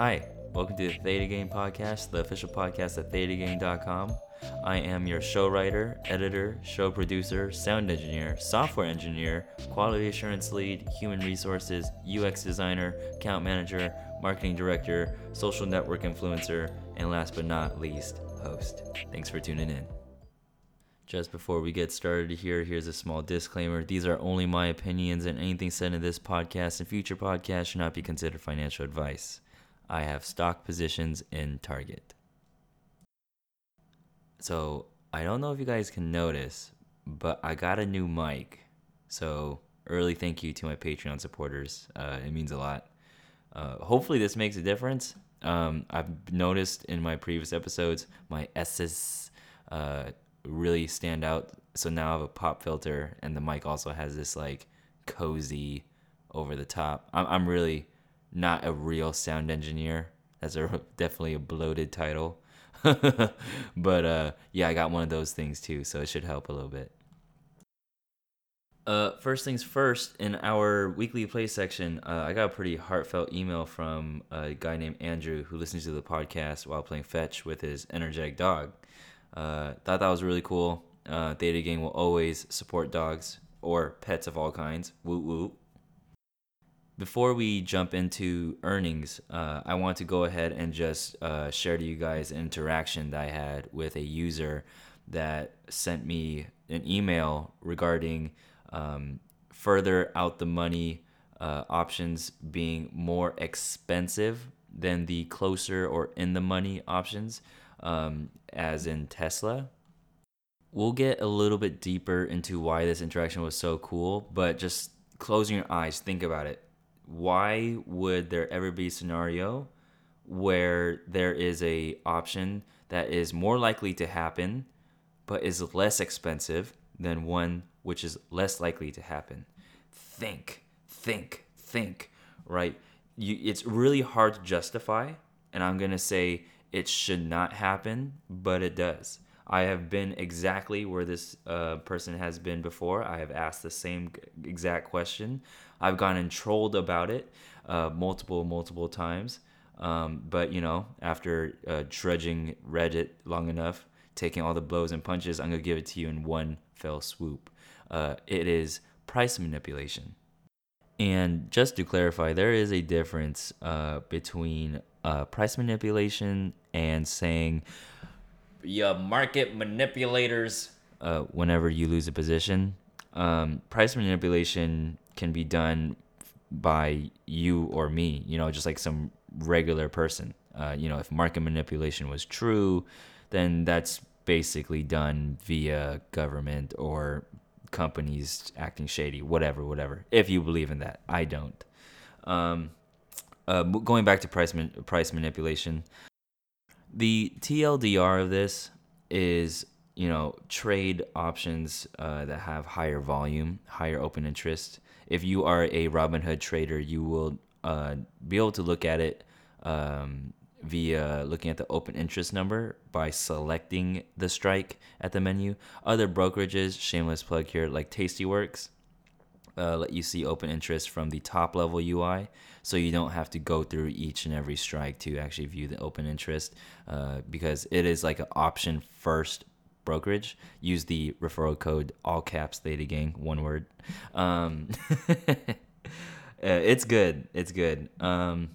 Hi, welcome to the Theta Gang Podcast, the official podcast at ThetaGang.com. I am your show writer, editor, show producer, sound engineer, software engineer, quality assurance lead, human resources, UX designer, account manager, marketing director, social network influencer, and last but not least, host. Thanks for tuning in. Just before we get started here, here's a small disclaimer. These are only my opinions, and anything said in this podcast and future podcasts should not be considered financial advice. I have stock positions in Target. So, I don't know if you guys can notice, but I got a new mic. So, early thank you to my Patreon supporters. Uh, it means a lot. Uh, hopefully, this makes a difference. Um, I've noticed in my previous episodes, my S's uh, really stand out. So now I have a pop filter, and the mic also has this like cozy over the top. I'm, I'm really not a real sound engineer. That's a definitely a bloated title. but uh, yeah, I got one of those things too, so it should help a little bit. Uh, first things first, in our weekly play section, uh, I got a pretty heartfelt email from a guy named Andrew who listens to the podcast while playing fetch with his energetic dog. Uh, thought that was really cool. Uh, Theta Gang will always support dogs or pets of all kinds. Woot woot. Before we jump into earnings, uh, I want to go ahead and just uh, share to you guys an interaction that I had with a user that sent me an email regarding um, further out the money uh, options being more expensive than the closer or in the money options um, as in Tesla. We'll get a little bit deeper into why this interaction was so cool, but just closing your eyes, think about it. Why would there ever be a scenario where there is a option that is more likely to happen but is less expensive than one which is less likely to happen? Think, think, think, right? You, it's really hard to justify, and I'm going to say it should not happen, but it does. I have been exactly where this uh, person has been before. I have asked the same exact question. I've gotten trolled about it uh, multiple, multiple times. Um, but you know, after uh, trudging Reddit long enough, taking all the blows and punches, I'm gonna give it to you in one fell swoop. Uh, it is price manipulation. And just to clarify, there is a difference uh, between uh, price manipulation and saying, "Yeah, market manipulators." Uh, whenever you lose a position, um, price manipulation can be done by you or me. You know, just like some regular person. Uh, you know, if market manipulation was true, then that's basically done via government or companies acting shady, whatever, whatever. If you believe in that, I don't. Um, uh, going back to price price manipulation, the TLDR of this is you know trade options uh, that have higher volume, higher open interest. If you are a Robinhood trader, you will uh, be able to look at it um, via looking at the open interest number by selecting the strike at the menu. Other brokerages, shameless plug here, like Tastyworks, uh, let you see open interest from the top level UI, so you don't have to go through each and every strike to actually view the open interest, uh, because it is like an option first brokerage. Use the referral code all caps Theta Gang, one word. Um, it's good. It's good. Um,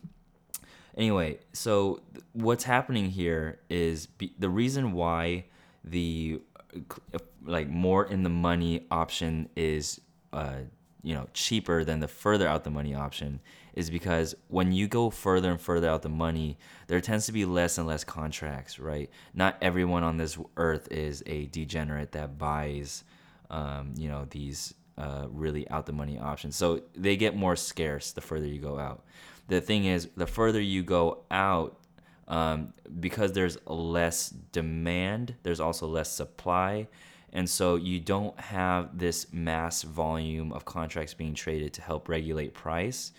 anyway, so what's happening here is be, the reason why the like more in the money option is uh, you know cheaper than the further out the money option is because when you go further and further out the money there tends to be less and less contracts right not everyone on this earth is a degenerate that buys um, you know these uh, really out the money options so they get more scarce the further you go out the thing is, the further you go out, um, because there's less demand, there's also less supply. And so you don't have this mass volume of contracts being traded to help regulate price.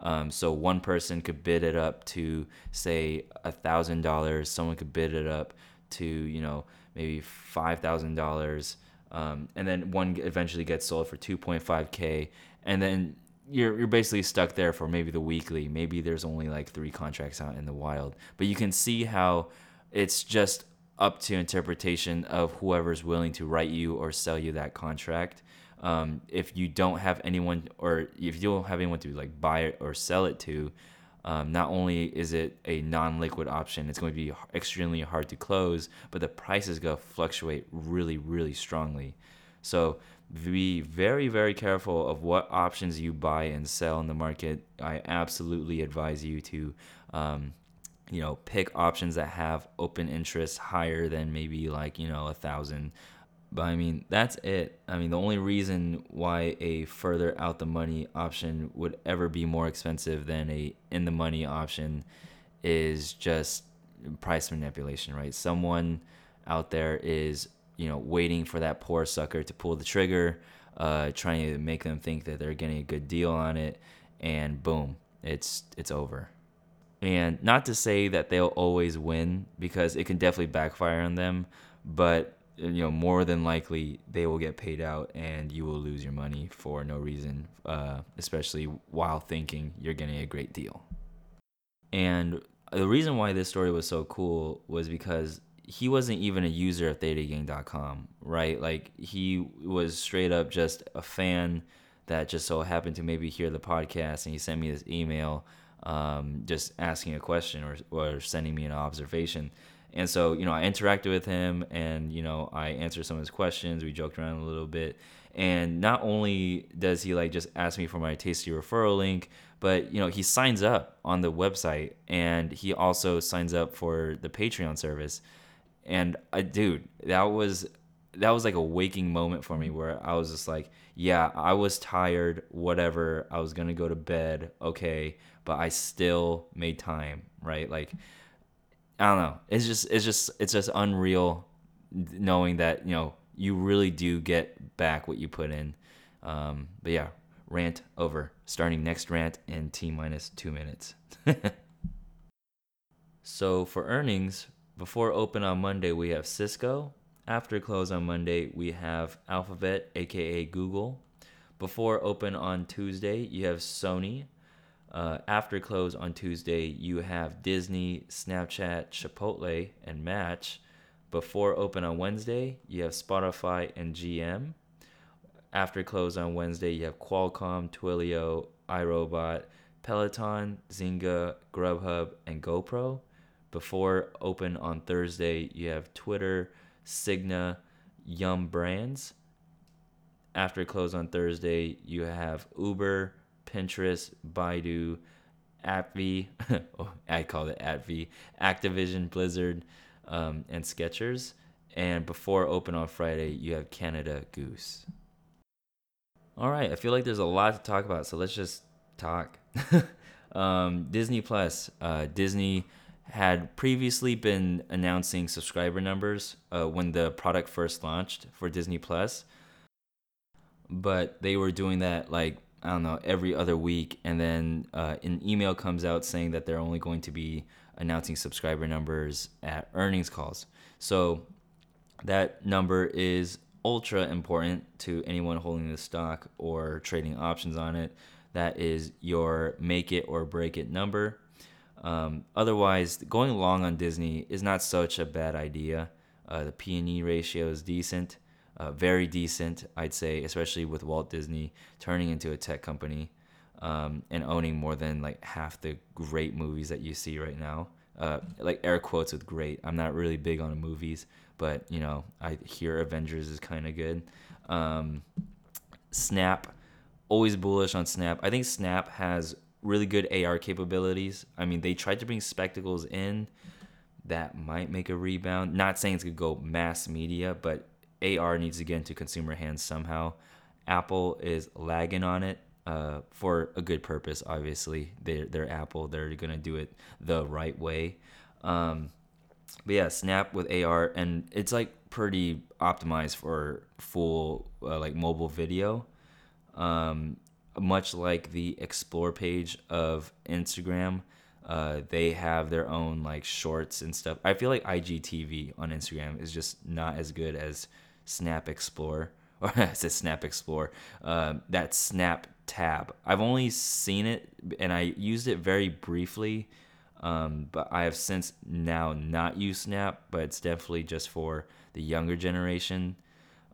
Um, so one person could bid it up to say a thousand dollars. Someone could bid it up to you know maybe five thousand um, dollars, and then one eventually gets sold for two point five k. And then you're you're basically stuck there for maybe the weekly. Maybe there's only like three contracts out in the wild, but you can see how it's just up to interpretation of whoever's willing to write you or sell you that contract. Um, if you don't have anyone, or if you don't have anyone to like buy it or sell it to, um, not only is it a non-liquid option, it's going to be extremely hard to close, but the price is going to fluctuate really, really strongly. So be very, very careful of what options you buy and sell in the market. I absolutely advise you to, um, you know, pick options that have open interest higher than maybe like you know a thousand. But I mean, that's it. I mean, the only reason why a further out the money option would ever be more expensive than a in the money option is just price manipulation, right? Someone out there is you know, waiting for that poor sucker to pull the trigger, uh, trying to make them think that they're getting a good deal on it, and boom, it's it's over. And not to say that they'll always win because it can definitely backfire on them, but you know more than likely they will get paid out and you will lose your money for no reason, uh, especially while thinking you're getting a great deal. And the reason why this story was so cool was because he wasn't even a user of thetagang.com, right? Like he was straight up just a fan that just so happened to maybe hear the podcast and he sent me this email um, just asking a question or, or sending me an observation. And so, you know, I interacted with him and, you know, I answered some of his questions. We joked around a little bit. And not only does he like just ask me for my tasty referral link, but, you know, he signs up on the website and he also signs up for the Patreon service and I, dude, that was that was like a waking moment for me where I was just like, yeah, I was tired, whatever. I was gonna go to bed, okay, but I still made time, right? Like, I don't know. It's just, it's just, it's just unreal knowing that you know you really do get back what you put in. Um, but yeah, rant over. Starting next rant in t minus two minutes. so for earnings, before open on Monday, we have Cisco. After close on Monday, we have Alphabet, aka Google. Before open on Tuesday, you have Sony. Uh, after close on Tuesday, you have Disney, Snapchat, Chipotle, and Match. Before open on Wednesday, you have Spotify and GM. After close on Wednesday, you have Qualcomm, Twilio, iRobot, Peloton, Zynga, Grubhub, and GoPro. Before open on Thursday, you have Twitter, Cigna, Yum Brands. After close on Thursday, you have Uber, Pinterest, Baidu, AppV, oh, I call it AppV, Activision, Blizzard, um, and Skechers. And before open on Friday, you have Canada Goose. All right, I feel like there's a lot to talk about, so let's just talk. um, Disney Plus, uh, Disney had previously been announcing subscriber numbers uh, when the product first launched for Disney Plus, but they were doing that like I don't know every other week, and then uh, an email comes out saying that they're only going to be announcing subscriber numbers at earnings calls. So that number is ultra important to anyone holding the stock or trading options on it. That is your make it or break it number. Um, otherwise, going long on Disney is not such a bad idea. Uh, the P and E ratio is decent, uh, very decent, I'd say, especially with Walt Disney turning into a tech company um, and owning more than like half the great movies that you see right now. Uh, like air quotes with great. I'm not really big on movies, but you know, I hear Avengers is kind of good. Um, Snap, always bullish on Snap. I think Snap has really good AR capabilities. I mean, they tried to bring spectacles in that might make a rebound. Not saying it's gonna go mass media, but AR needs to get into consumer hands somehow. Apple is lagging on it uh, for a good purpose. Obviously, they're, they're Apple. They're gonna do it the right way. Um, but yeah, Snap with AR, and it's like pretty optimized for full uh, like mobile video. Um, much like the explore page of Instagram, uh, they have their own like shorts and stuff. I feel like IGTV on Instagram is just not as good as Snap Explore, or I said Snap Explore. Uh, that Snap tab. I've only seen it and I used it very briefly, um, but I have since now not used Snap. But it's definitely just for the younger generation.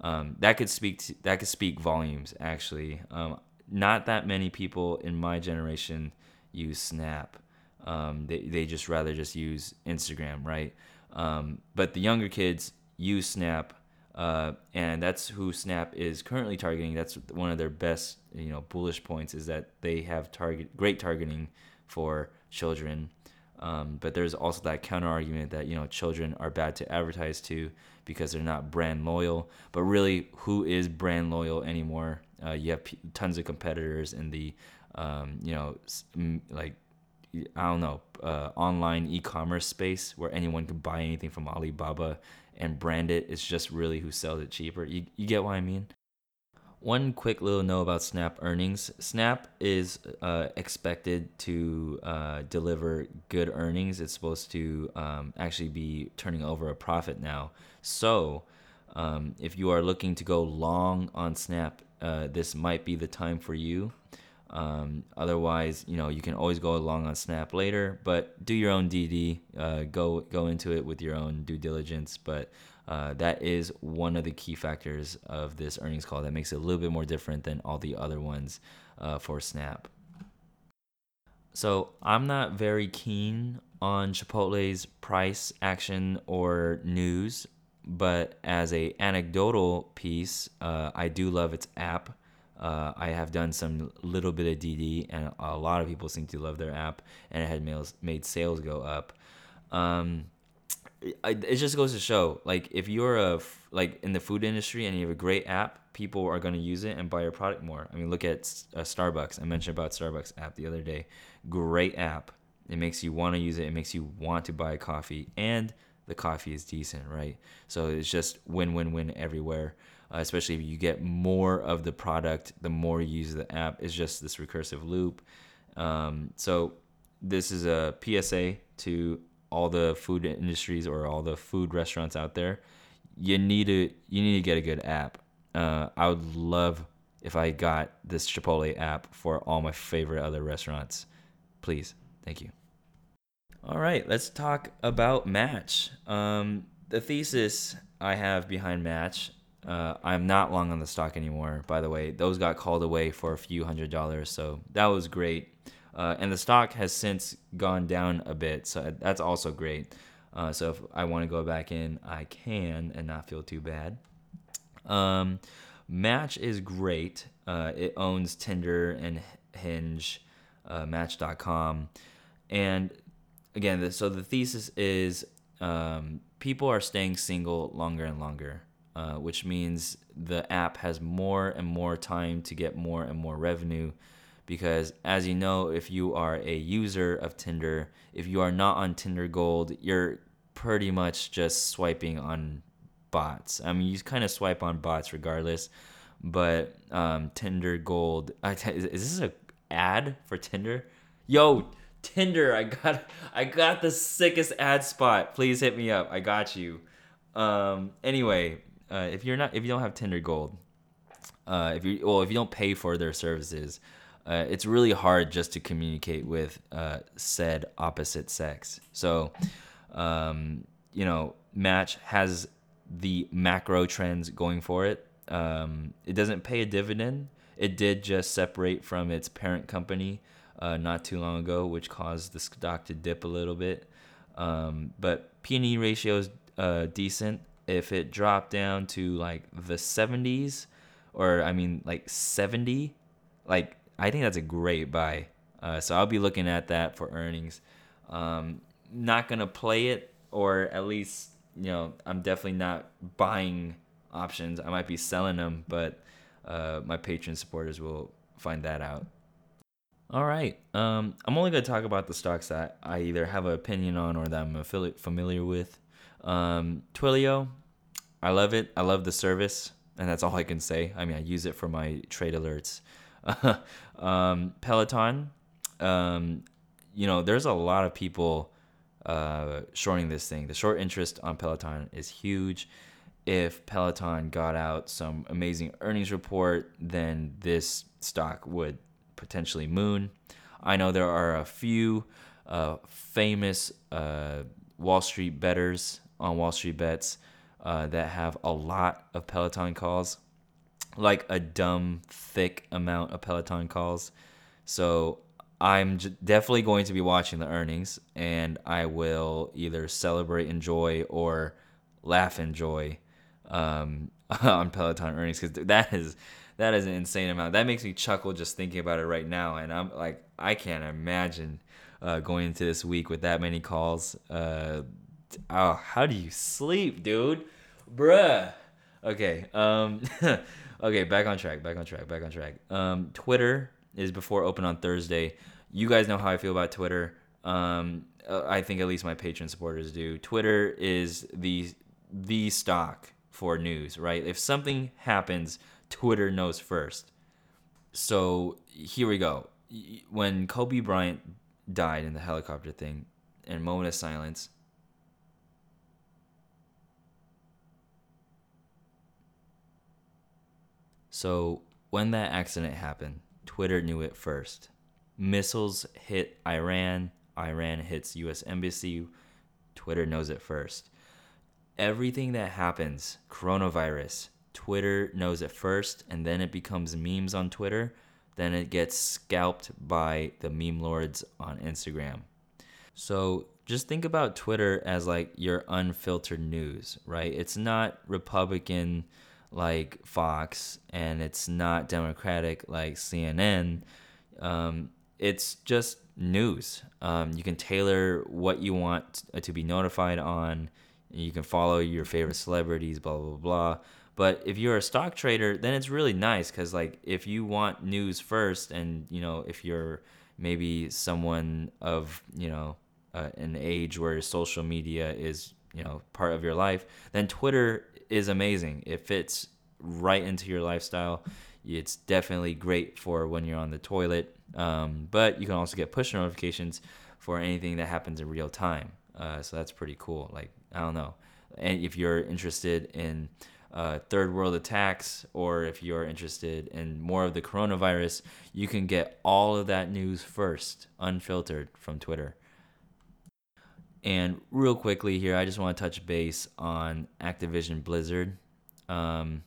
Um, that could speak to, that could speak volumes actually. Um, not that many people in my generation use Snap. Um, they they just rather just use Instagram, right? Um, but the younger kids use Snap, uh, and that's who Snap is currently targeting. That's one of their best, you know, bullish points is that they have target great targeting for children. Um, but there's also that counter argument that you know children are bad to advertise to because they're not brand loyal. But really, who is brand loyal anymore? Uh, you have p- tons of competitors in the, um, you know, like I don't know, uh, online e-commerce space where anyone can buy anything from Alibaba and brand it. It's just really who sells it cheaper. You, you get what I mean? One quick little note about Snap earnings. Snap is uh, expected to uh, deliver good earnings. It's supposed to um, actually be turning over a profit now. So, um, if you are looking to go long on Snap, uh, this might be the time for you. Um, otherwise, you know, you can always go along on Snap later, but do your own DD. Uh, go go into it with your own due diligence. But uh, that is one of the key factors of this earnings call that makes it a little bit more different than all the other ones uh, for Snap. So I'm not very keen on Chipotle's price action or news, but as a anecdotal piece, uh, I do love its app. Uh, I have done some little bit of DD, and a lot of people seem to love their app, and it had made, sales go up. Um, it just goes to show, like, if you're a like in the food industry and you have a great app, people are going to use it and buy your product more. I mean, look at uh, Starbucks. I mentioned about Starbucks app the other day. Great app. It makes you want to use it. It makes you want to buy coffee, and the coffee is decent, right? So it's just win, win, win everywhere uh, especially if you get more of the product, the more you use the app. It's just this recursive loop. Um, so this is a PSA to all the food industries or all the food restaurants out there. You need to you need to get a good app. Uh, I would love if I got this Chipotle app for all my favorite other restaurants. Please, thank you. All right, let's talk about Match. Um, the thesis I have behind Match uh, I'm not long on the stock anymore, by the way. Those got called away for a few hundred dollars, so that was great. Uh, and the stock has since gone down a bit, so that's also great. Uh, so if I want to go back in, I can and not feel too bad. Um, Match is great. Uh, it owns Tinder and Hinge, uh, Match.com, and again, so the thesis is um, people are staying single longer and longer uh, which means the app has more and more time to get more and more revenue. Because as you know, if you are a user of Tinder, if you are not on Tinder Gold, you're pretty much just swiping on bots. I mean, you kind of swipe on bots regardless, but um, Tinder Gold. is, is this a ad for Tinder? Yo, Tinder, I got I got the sickest ad spot. Please hit me up. I got you. Um, anyway, uh, if you're not if you don't have Tinder Gold, uh, if you well if you don't pay for their services, uh, it's really hard just to communicate with uh, said opposite sex. So, um, you know, Match has the macro trends going for it. Um, it doesn't pay a dividend. It did just separate from its parent company uh, not too long ago, which caused the stock to dip a little bit. Um, but P&E ratio is uh, decent if it dropped down to like the 70s or I mean like 70, like I think that's a great buy. Uh, so I'll be looking at that for earnings. Um, not gonna play it, or at least you know I'm definitely not buying options. I might be selling them, but uh, my Patreon supporters will find that out. All right. Um, I'm only gonna talk about the stocks that I either have an opinion on or that I'm familiar with. Um, Twilio, I love it. I love the service, and that's all I can say. I mean, I use it for my trade alerts. um, Peloton, um, you know, there's a lot of people uh, shorting this thing. The short interest on Peloton is huge, if Peloton got out some amazing earnings report, then this stock would potentially moon. I know there are a few uh, famous uh, Wall Street betters on Wall Street Bets uh, that have a lot of Peloton calls, like a dumb, thick amount of Peloton calls. So I'm j- definitely going to be watching the earnings, and I will either celebrate and joy or laugh and joy um, on Peloton earnings because that is that is an insane amount. That makes me chuckle just thinking about it right now, and I'm like, I can't imagine uh, going into this week with that many calls. Uh, oh, how do you sleep, dude? Bruh. Okay. Um, okay. Back on track. Back on track. Back on track. Um, Twitter is before open on Thursday. You guys know how I feel about Twitter. Um, uh, I think at least my Patreon supporters do. Twitter is the the stock for news, right? If something happens, Twitter knows first. So here we go. When Kobe Bryant died in the helicopter thing, and moment of silence. So when that accident happened, Twitter knew it first. Missiles hit Iran, Iran hits US embassy, Twitter knows it first. Everything that happens, coronavirus, Twitter knows it first and then it becomes memes on Twitter, then it gets scalped by the meme lords on Instagram. So just think about Twitter as like your unfiltered news, right? It's not Republican like Fox and it's not Democratic like CNN. Um, it's just news. Um, you can tailor what you want to be notified on. You can follow your favorite celebrities, blah, blah, blah. But if you're a stock trader, then it's really nice because, like, if you want news first, and you know, if you're maybe someone of you know uh, an age where social media is you know part of your life, then Twitter is amazing. It fits right into your lifestyle. It's definitely great for when you're on the toilet, um, but you can also get push notifications for anything that happens in real time. Uh, so that's pretty cool. Like I don't know, and if you're interested in uh, third world attacks, or if you're interested in more of the coronavirus, you can get all of that news first, unfiltered from Twitter. And real quickly here, I just want to touch base on Activision Blizzard. Um,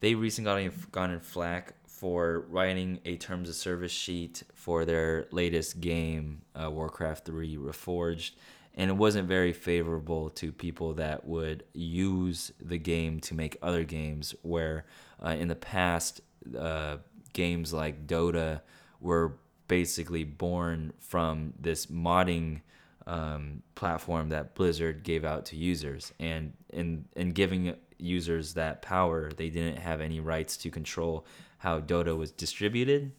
they recently got in flack for writing a terms of service sheet for their latest game, uh, Warcraft 3 Reforged, and it wasn't very favorable to people that would use the game to make other games. Where uh, in the past, uh, games like Dota were basically born from this modding um, platform that Blizzard gave out to users, and in in giving users that power, they didn't have any rights to control how Dota was distributed,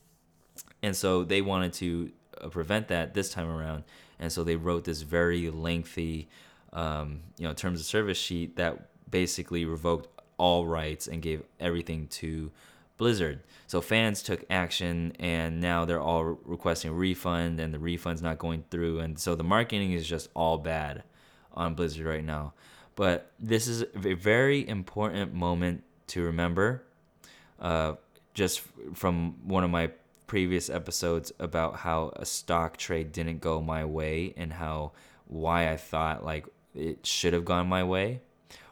and so they wanted to uh, prevent that this time around. And so they wrote this very lengthy, um, you know, terms of service sheet that basically revoked all rights and gave everything to Blizzard. So fans took action, and now they're all requesting refund, and the refund's not going through, and so the marketing is just all bad on Blizzard right now. But this is a very important moment to remember. Uh, just from one of my previous episodes about how a stock trade didn't go my way and how why I thought like it should have gone my way.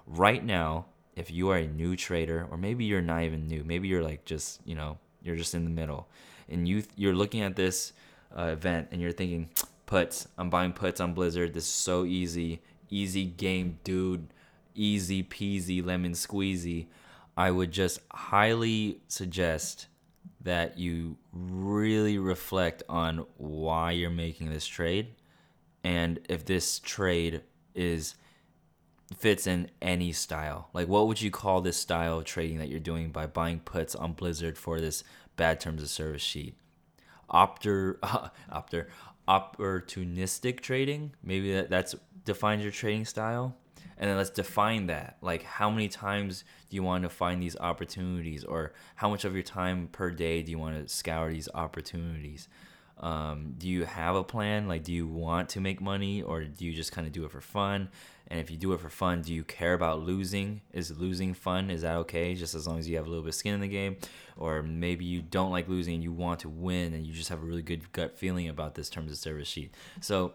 Right now, if you are a new trader or maybe you're not even new, maybe you're like just, you know, you're just in the middle and you you're looking at this uh, event and you're thinking puts, I'm buying puts on Blizzard. This is so easy. Easy game, dude. Easy peasy lemon squeezy. I would just highly suggest that you really reflect on why you're making this trade and if this trade is fits in any style. Like what would you call this style of trading that you're doing by buying puts on Blizzard for this bad terms of service sheet? Opter uh, opter opportunistic trading? Maybe that that's defines your trading style and then let's define that like how many times do you want to find these opportunities or how much of your time per day do you want to scour these opportunities Um, do you have a plan? Like, do you want to make money or do you just kind of do it for fun? And if you do it for fun, do you care about losing? Is losing fun? Is that okay? Just as long as you have a little bit of skin in the game? Or maybe you don't like losing and you want to win and you just have a really good gut feeling about this terms of service sheet. So,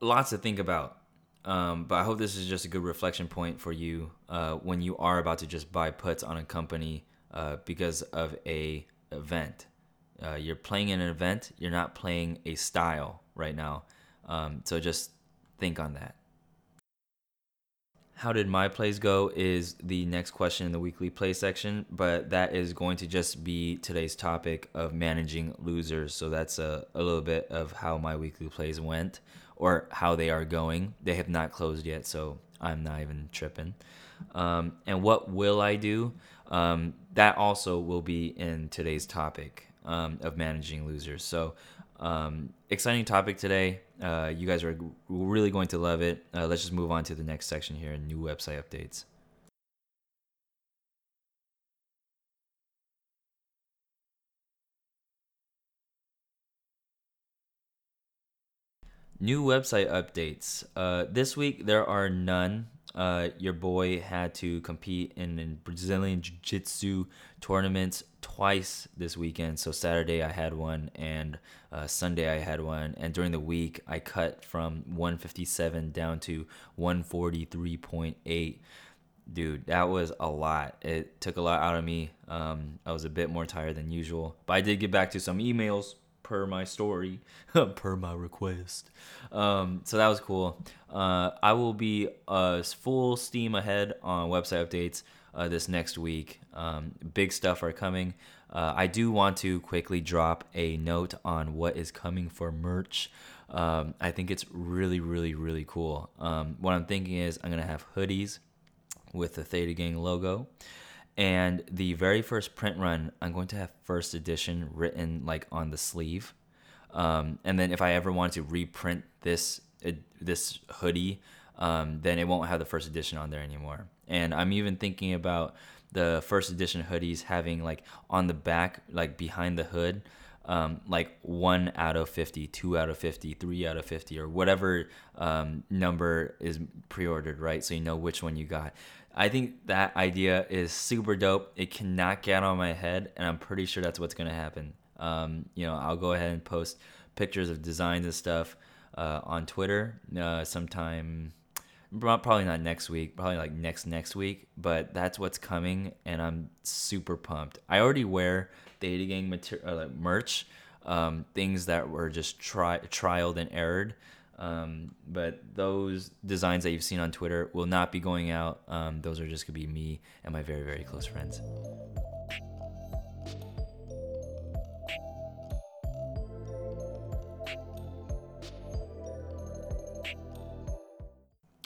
lots to think about. Um, but I hope this is just a good reflection point for you uh, when you are about to just buy puts on a company uh, because of a event. Uh, you're playing in an event. You're not playing a style right now. Um, so just think on that. How did my plays go is the next question in the weekly play section, but that is going to just be today's topic of managing losers. So that's a, a little bit of how my weekly plays went or how they are going. They have not closed yet, so I'm not even tripping. Um, and what will I do? Um, that also will be in today's topic um, of managing losers. So, um, exciting topic today. Uh, you guys are really going to love it. Uh, let's just move on to the next section here new website updates. New website updates. Uh, this week there are none. Uh, your boy had to compete in, Brazilian Jiu Jitsu tournaments twice this weekend. So Saturday I had one, and uh, Sunday I had one. And during the week I cut from 157 down to 143.8. Dude, that was a lot. It took a lot out of me. Um, I was a bit more tired than usual, but I did get back to some emails per my story, per my request. Um, so that was cool. Uh, I will be uh, full steam ahead on website updates uh, this next week. Um, big stuff are coming. Uh, I do want to quickly drop a note on what is coming for merch. Um, I think it's really, really, really cool. Um, what I'm thinking is I'm gonna have hoodies with the Theta Gang logo. And the very first print run, I'm going to have first edition written like on the sleeve. Um, and then if I ever want to reprint this uh, this hoodie, um, then it won't have the first edition on there anymore. And I'm even thinking about the first edition hoodies having like on the back, like behind the hood, um, like one out of 50, two out of 50, three out of 50, or whatever um, number is pre ordered, right? So you know which one you got. I think that idea is super dope. It cannot get on my head, and I'm pretty sure that's what's gonna happen. Um, you know, I'll go ahead and post pictures of designs and stuff uh, on Twitter uh, sometime. Probably not next week, probably like next next week, but that's what's coming, and I'm super pumped. I already wear Theta Gang material, uh, like merch, um, things that were just tri- trialed and errored. Um, but those designs that you've seen on Twitter will not be going out. Um, those are just gonna be me and my very, very close friends.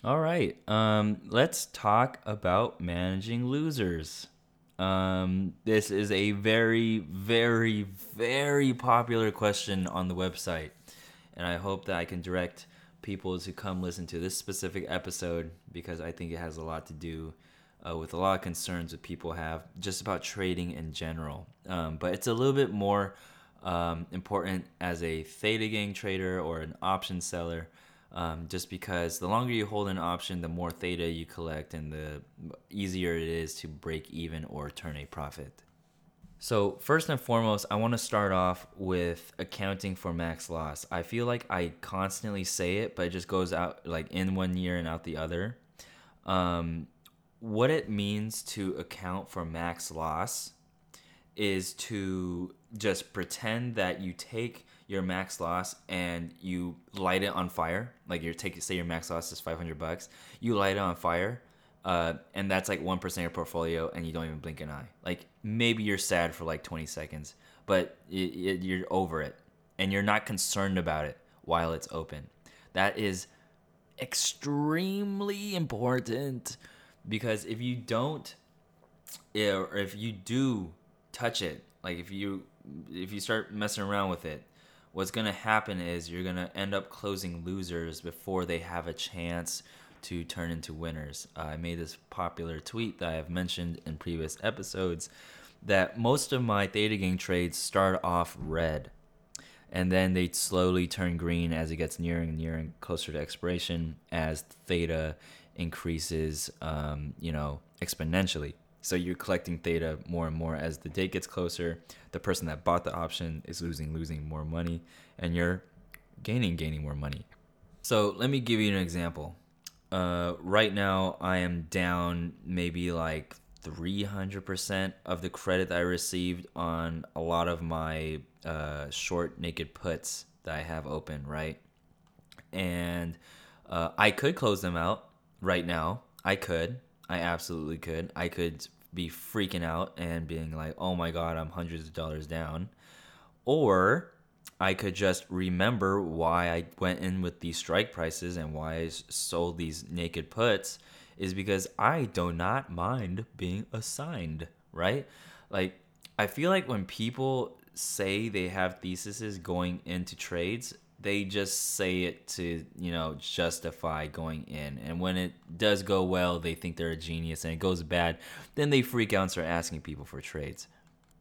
All right, um, let's talk about managing losers. Um, this is a very, very, very popular question on the website and I hope that I can direct people to come listen to this specific episode because I think it has a lot to do uh, with a lot of concerns that people have just about trading in general. Um, but it's a little bit more um, important as a theta gang trader or an option seller. Um, just because the longer you hold an option, the more theta you collect, and the easier it is to break even or turn a profit. So, first and foremost, I want to start off with accounting for max loss. I feel like I constantly say it, but it just goes out like in one year and out the other. Um, what it means to account for max loss is to just pretend that you take your max loss and you light it on fire. Like you're taking, say your max loss is 500 bucks. You light it on fire uh, and that's like 1% of your portfolio and you don't even blink an eye. Like maybe you're sad for like 20 seconds, but it, it, you're over it and you're not concerned about it while it's open. That is extremely important because if you don't, or if you do touch it, like if you if you start messing around with it, what's gonna happen is you're gonna end up closing losers before they have a chance to turn into winners. Uh, I made this popular tweet that I have mentioned in previous episodes that most of my Theta Gang trades start off red. and then they slowly turn green as it gets nearer and nearer closer to expiration as theta increases, um, you know, exponentially. So you're collecting theta more and more as the date gets closer. The person that bought the option is losing, losing more money, and you're gaining, gaining more money. So let me give you an example. Uh, right now, I am down maybe like 300% of the credit that I received on a lot of my uh, short naked puts that I have open, right? And uh, I could close them out right now. I could. I absolutely could. I could be freaking out and being like, oh my God, I'm hundreds of dollars down. Or I could just remember why I went in with these strike prices and why I sold these naked puts is because I do not mind being assigned, right? Like, I feel like when people say they have theses going into trades, they just say it to, you know, justify going in. And when it does go well, they think they're a genius and it goes bad, then they freak out and start asking people for trades.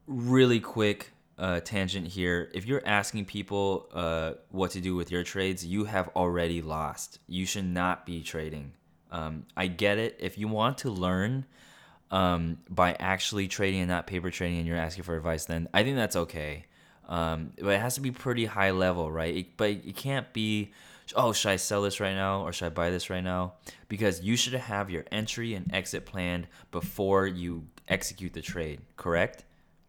Really quick uh, tangent here. If you're asking people uh, what to do with your trades, you have already lost. You should not be trading. Um, I get it. If you want to learn um, by actually trading and not paper trading and you're asking for advice, then I think that's okay. Um, but it has to be pretty high level, right? It, but it can't be, oh, should I sell this right now or should I buy this right now? Because you should have your entry and exit planned before you execute the trade, correct?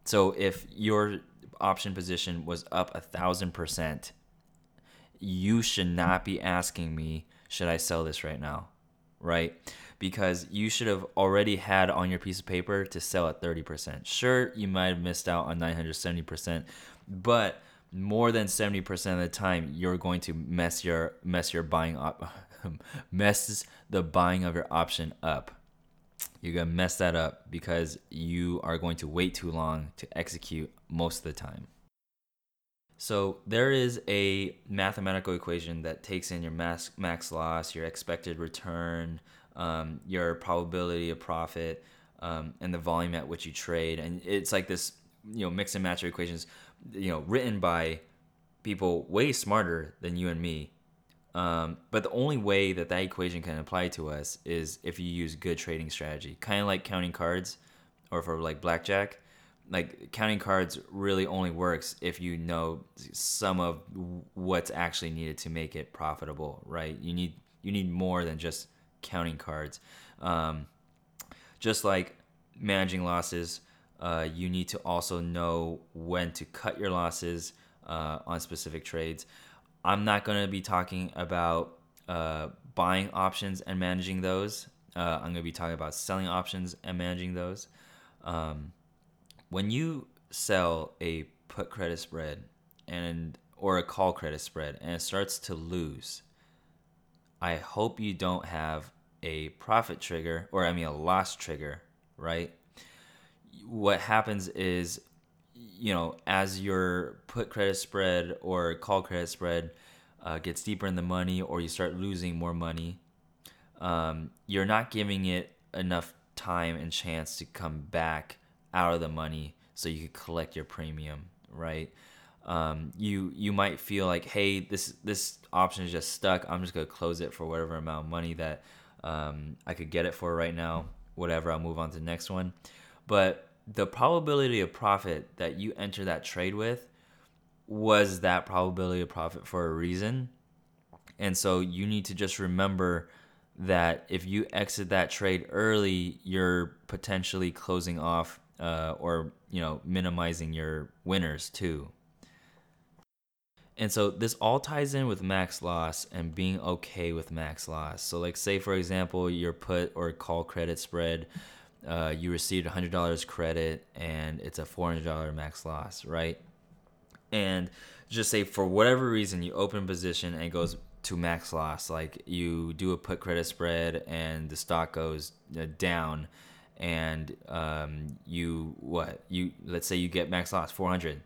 So if your option position was up a thousand percent, you should not be asking me, should I sell this right now? right? Because you should have already had on your piece of paper to sell at 30%. Sure, you might have missed out on 970%, but more than 70% of the time you're going to mess your mess your buying up messes the buying of your option up. You're going to mess that up because you are going to wait too long to execute most of the time. So there is a mathematical equation that takes in your max, max loss, your expected return, um, your probability of profit, um, and the volume at which you trade. And it's like this, you know, mix and match of equations, you know, written by people way smarter than you and me. Um, but the only way that that equation can apply to us is if you use good trading strategy, kind of like counting cards, or for like blackjack. Like counting cards really only works if you know some of what's actually needed to make it profitable right? You need you need more than just counting cards. Um, just like managing losses uh, you need to also know when to cut your losses uh, on specific trades. I'm not going to be talking about uh, buying options and managing those. Uh, i'm going to be talking about selling options and managing those. Um, when you sell a put credit spread and or a call credit spread and it starts to lose, I hope you don't have a profit trigger or I mean a loss trigger, right? What happens is you know, as your put credit spread or call credit spread uh, gets deeper in the money or you start losing more money, um, you're not giving it enough time and chance to come back out of the money so you could collect your premium, right? Um, you you might feel like, hey, this this option is just stuck. I'm just gonna close it for whatever amount of money that um, I could get it for right now. Whatever, I'll move on to the next one. But the probability of profit that you enter that trade with was that probability of profit for a reason. And so you need to just remember that if you exit that trade early, you're potentially closing off uh, or you know minimizing your winners too. And so this all ties in with max loss and being okay with max loss. So like say for example your put or call credit spread, uh, you received hundred dollars credit and it's a four hundred dollar max loss, right? And just say for whatever reason you open a position and goes to max loss, like you do a put credit spread and the stock goes uh, down and um, you what you let's say you get max loss 400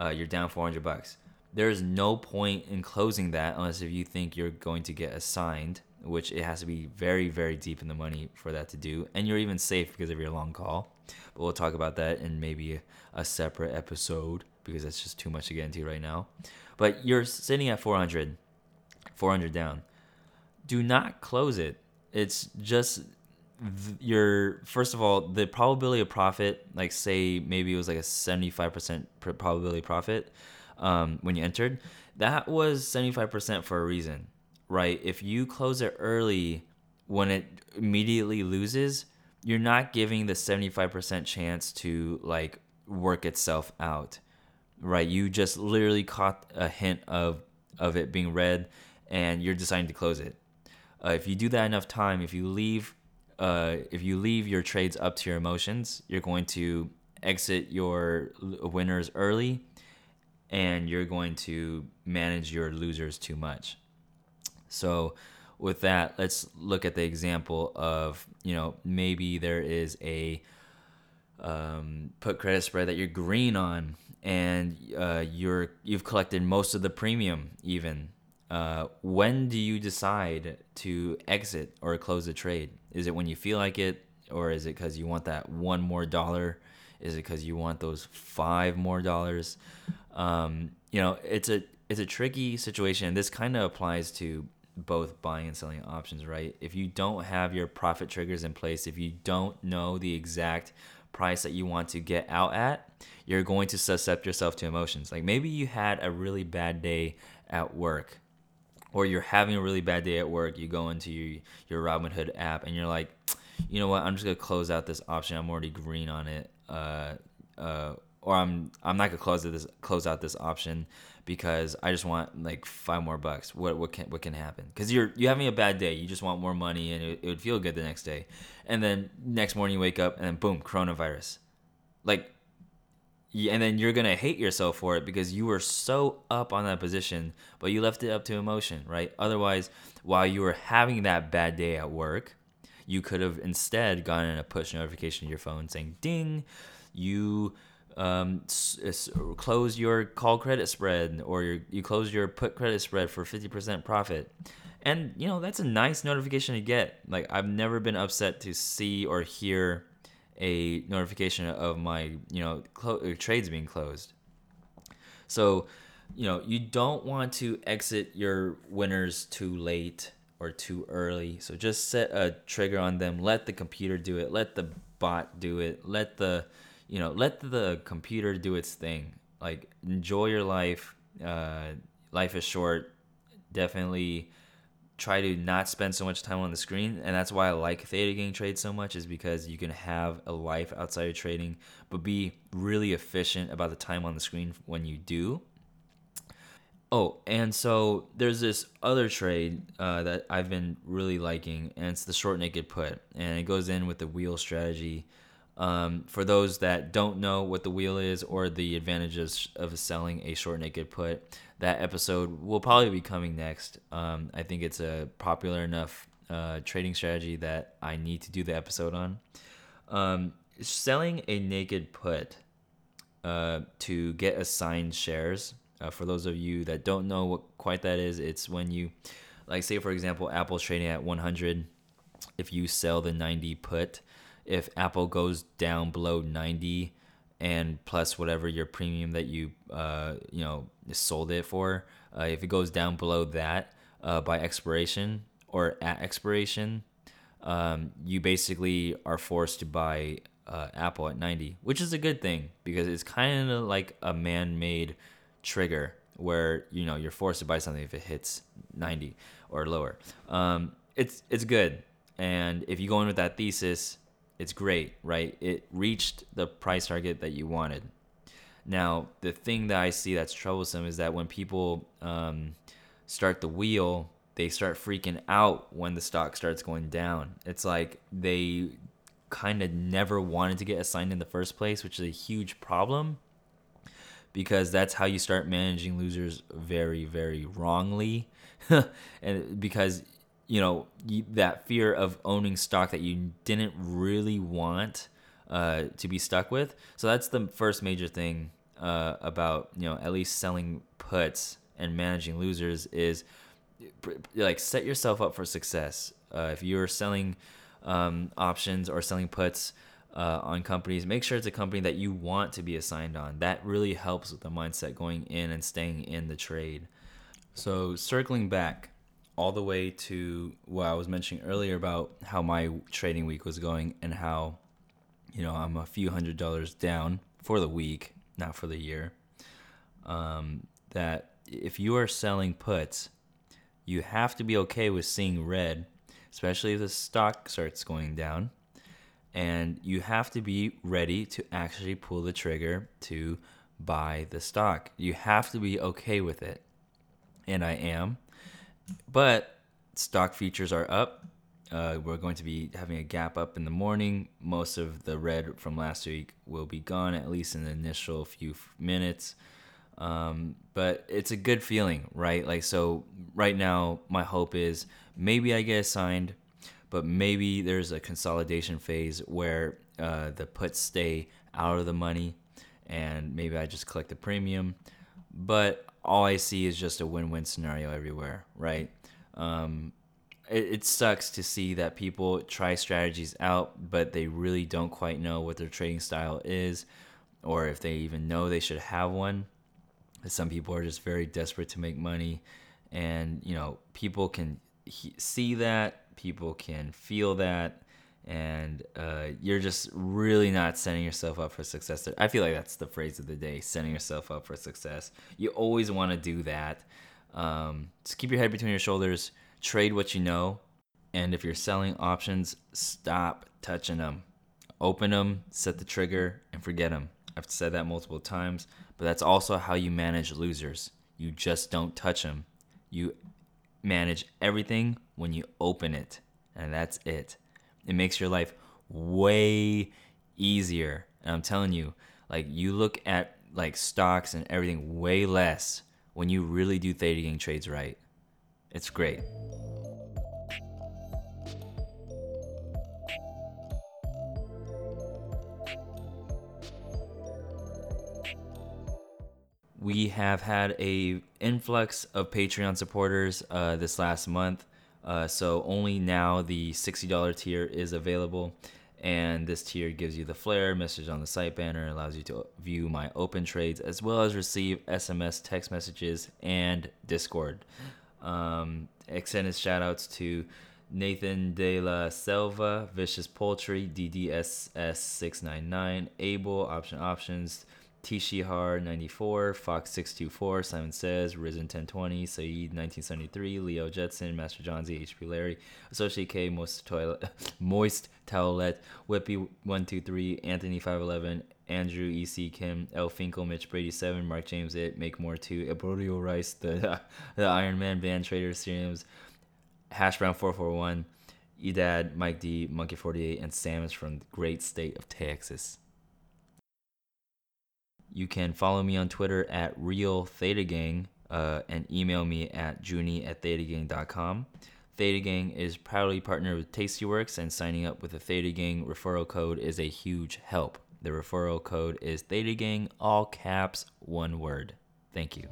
uh, you're down 400 bucks there's no point in closing that unless if you think you're going to get assigned which it has to be very very deep in the money for that to do and you're even safe because of your long call but we'll talk about that in maybe a, separate episode because that's just too much to get into right now. But you're sitting at 400, 400 down. Do not close it. It's just your first of all the probability of profit like say maybe it was like a 75% probability profit um, when you entered that was 75% for a reason right? If you close it early when it immediately loses you're not giving the 75% chance to like work itself out right? You just literally caught a hint of of it being red and you're deciding to close it. Uh, if you do that enough time if you leave uh, if you leave your trades up to your emotions, you're going to exit your winners early and you're going to manage your losers too much. So, with that, let's look at the example of, you know, maybe there is a um, put credit spread that you're green on and uh, you're you've collected most of the premium even uh, when do you decide to exit or close the trade? Is it when you feel like it, or is it because you want that one more dollar? Is it because you want those five more dollars? Um, you know, it's a it's a tricky situation. This kind of applies to both buying and selling options, right? If you don't have your profit triggers in place, if you don't know the exact price that you want to get out at, you're going to suscept yourself to emotions. Like maybe you had a really bad day at work or you're having a really bad day at work, you go into your your Robinhood app and you're like, you know what, I'm just gonna close out this option. I'm already green on it. Uh, uh, or I'm I'm not gonna close this close out this option because I just want like five more bucks. What what can what can happen? Because you're you having a bad day. You just want more money and it, it would feel good the next day, and then next morning you wake up and then boom, coronavirus. Like and then you're gonna hate yourself for it because you were so up on that position, but you left it up to emotion, right? Otherwise, while you were having that bad day at work, you could have instead gotten a push notification to your phone saying, "Ding, you um, s- s- close your call credit spread, or your, you close your put credit spread for fifty percent profit." And you know that's a nice notification to get. Like I've never been upset to see or hear a notification of my you know clo- uh, trades being closed. So, you know, you don't want to exit your winners too late or too early. So just set a trigger on them. Let the computer do it. Let the bot do it. Let the you know let the computer do its thing. Like enjoy your life. Uh, life is short. Definitely try to not spend so much time on the screen and that's why i like theta gang trade so much is because you can have a life outside of trading but be really efficient about the time on the screen when you do oh and so there's this other trade uh, that i've been really liking and it's the short naked put and it goes in with the wheel strategy um, for those that don't know what the wheel is or the advantages of selling a short naked put, that episode will probably be coming next. Um, I think it's a popular enough uh, trading strategy that I need to do the episode on. Um, selling a naked put uh, to get assigned shares. Uh, for those of you that don't know what quite that is, it's when you, like, say for example, Apple's trading at 100. If you sell the 90 put, if Apple goes down below 90 and plus whatever your premium that you uh, you know sold it for, uh, if it goes down below that uh, by expiration or at expiration, um, you basically are forced to buy uh, Apple at 90, which is a good thing because it's kind of like a man-made trigger where you know you're forced to buy something if it hits 90 or lower. Um, it's it's good, and if you go in with that thesis, it's great, right? It reached the price target that you wanted. Now, the thing that I see that's troublesome is that when people um, start the wheel, they start freaking out when the stock starts going down. It's like they kind of never wanted to get assigned in the first place, which is a huge problem because that's how you start managing losers very, very wrongly. and because you know that fear of owning stock that you didn't really want uh, to be stuck with. So that's the first major thing uh, about you know at least selling puts and managing losers is like set yourself up for success. Uh, if you're selling um, options or selling puts, uh, on companies, make sure it's a company that you want to be assigned on. That really helps with the mindset going in and staying in the trade. So, circling back all the way to what I was mentioning earlier about how my trading week was going and how, you know, I'm a few hundred dollars down for the week, not for the year. Um, that if you are selling puts, you have to be okay with seeing red, especially if the stock starts going down and you have to be ready to actually pull the trigger to buy the stock. You have to be okay with it. And I am. But stock futures are up. Uh, we're going to be having a gap up in the morning. Most of the red from last week will be gone, at least in the initial few minutes. Um, but it's a good feeling, right? Like, so right now, my hope is maybe I get assigned but maybe there's a consolidation phase where uh, the puts stay out of the money and maybe I just collect the premium. But all I see is just a win win scenario everywhere, right? Um, it, it sucks to see that people try strategies out, but they really don't quite know what their trading style is or if they even know they should have one. Some people are just very desperate to make money, and you know, people can he- see that people can feel that and uh, you're just really not setting yourself up for success. I feel like that's the phrase of the day: setting yourself up for success. You always want to do that. Um, just keep your head between your shoulders. Trade what you know, and if you're selling options, stop touching them. Open them, set the trigger, and forget them. I've said that multiple times, but that's also how you manage losers. You just don't touch them. You manage everything when you open it. And that's it. It makes your life way easier. And I'm telling you, like you look at like stocks and everything way less when you really do theta gang trades right. It's great. we have had a influx of Patreon supporters uh, this last month. Uh, so only now the $60 tier is available. And this tier gives you the flare message on the site banner, allows you to view my open trades, as well as receive SMS text messages and Discord. Um, extended shout outs to Nathan De La Selva, Vicious Poultry, DDSS699, Able, Option Options, Tishihar 94, Fox 624, Simon Says, Risen 1020, Saeed 1973, Leo Jetson, Master John Z, HP Larry, Associate K, Moist Toilet, Moist Towelette, Whippy 123, Anthony 511, Andrew EC Kim, L Finkel, Mitch Brady 7, Mark James It, Make More 2, Eborio Rice, the the Iron Man Van Trader Series, Hash Brown 441, Edad, Mike D, Monkey 48, and Sam is from the great state of Texas. You can follow me on Twitter at Real Theta Gang uh, and email me at junie at thetagang.com. Theta Gang is proudly partnered with Tastyworks, and signing up with a Theta Gang referral code is a huge help. The referral code is Theta Gang, all caps, one word. Thank you.